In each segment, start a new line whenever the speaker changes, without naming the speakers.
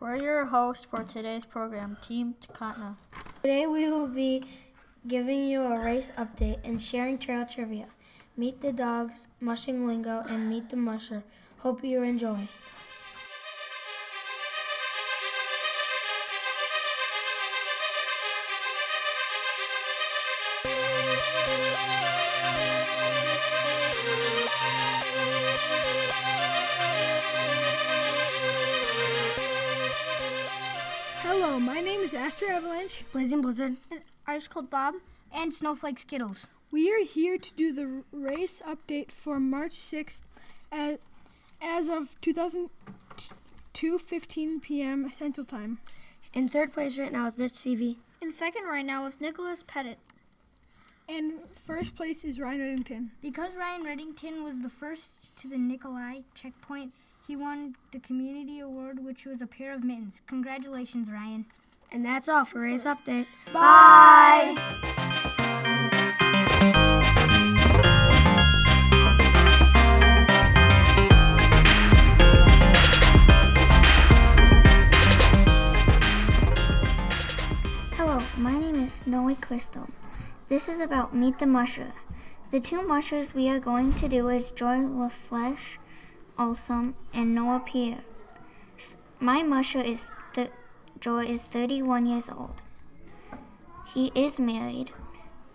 We're your host for today's program, Team Takatna.
Today we will be giving you a race update and sharing trail trivia. Meet the dogs, mushing lingo, and meet the musher. Hope you enjoy.
My name is Astro Avalanche.
Blazing Blizzard.
Ice Cold Bob, and Snowflake Skittles.
We are here to do the race update for March 6th as, as of 2002 15 p.m. Central Time.
In third place right now is Mitch Seavey.
In second right now is Nicolas Petit.
And first place is Ryan Redington.
Because Ryan Redington was the first to the Nikolai checkpoint, he won the community award, which was a pair of mittens. Congratulations, Ryan.
And that's all for race update.
Bye.
Hello, my name is Snowy Crystal. This is about Meet the Musher. The two mushers we are going to do is Joar Leifseth, Ulsom, and Noah Pierre. My musher is th- Joar is 31 years old. He is married.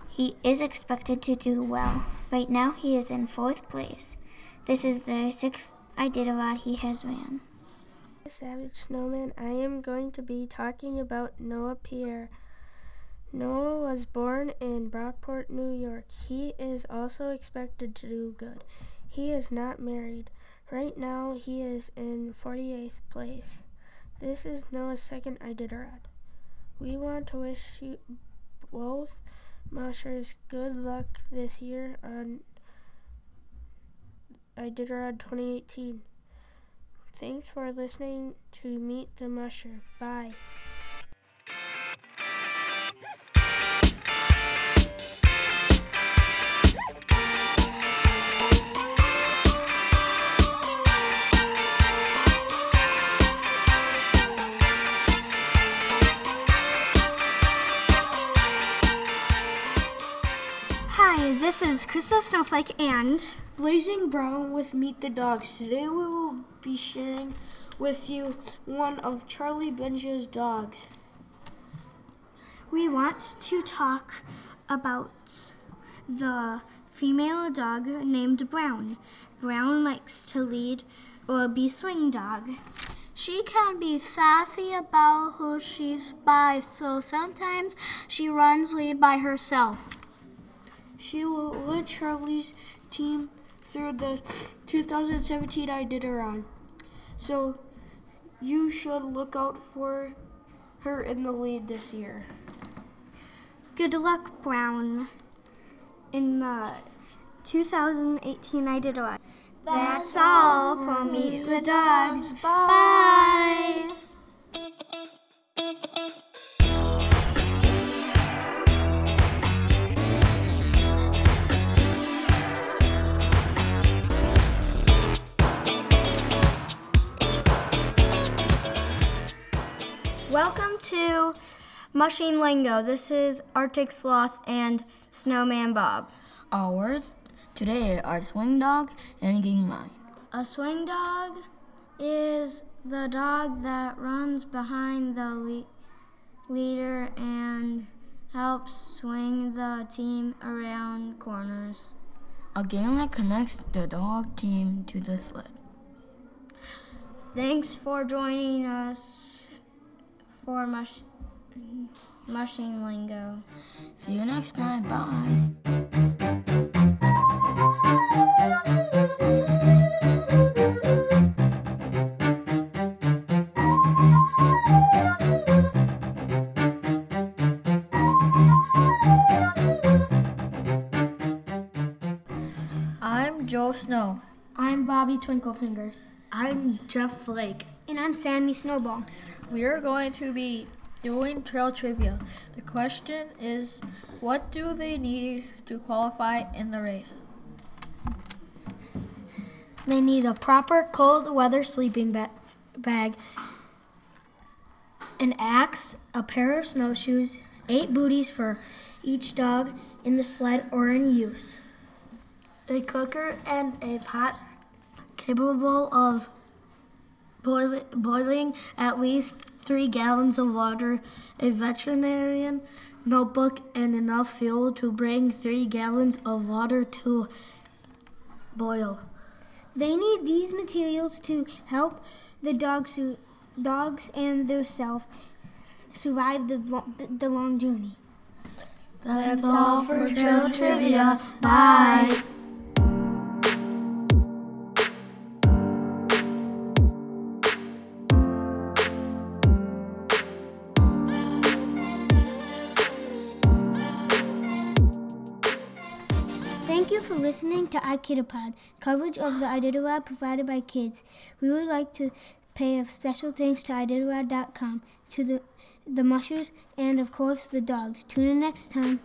He is expected to do well. Right now he is in fourth place. This is the sixth Iditarod he has ran.
Savage Snowman, I am going to be talking about Noah Pierre. Noah was born in Brockport, New York. He is also expected to do good. He is not married. Right now, he is in 48th place. This is Noah's second Iditarod. We want to wish you both mushers good luck this year on Iditarod 2018. Thanks for listening to Meet the Musher. Bye.
Hi, this is Crystal Snowflake and
Blazing Brown with Meet the Dogs. Today we will be sharing with you one of Charley Bejna's dogs.
We want to talk about the female dog named Brown. Brown likes to lead or be swing dog. She can be sassy about who she's by, so sometimes she runs lead by herself.
She will lead Charlie's team through the 2017 Iditarod. So you should look out for her in the lead this year.
Good luck, Brown, in the 2018 Iditarod. That's all for Meet the Dogs. Bye. Welcome to Mushing Lingo. This is Arctic Sloth and Snowman Bob.
Ours today are Swing Dog and Gang Line.
A swing dog is the dog that runs behind the le- leader and helps swing the team around corners.
A game that connects the dog team to the sled.
Thanks for joining us for mush- mushing lingo.
See you next time. Bye.
I'm Joe Snow.
I'm Bobby Twinklefingers.
I'm Jeff Flake.
And I'm Sammy Snowball.
We are going to be doing trail trivia. The question is what do they need to qualify in the race?
They need a proper cold weather sleeping ba- bag, an axe, a pair of snowshoes, eight booties for each dog in the sled or in use, a cooker and a pot capable of boiling, boiling at least three gallons of water, a veterinarian notebook, and enough fuel to bring three gallons of water to boil.
They need these materials to help the dogs, su- dogs and themselves survive the, lo- the long journey.
That's all for Trail Trivia. Bye.
Thank you for listening to iKidapod, coverage of the Iditarod provided by kids. We would like to pay a special thanks to Iditarod.com, to the, the mushers, and of course the dogs. Tune in next time.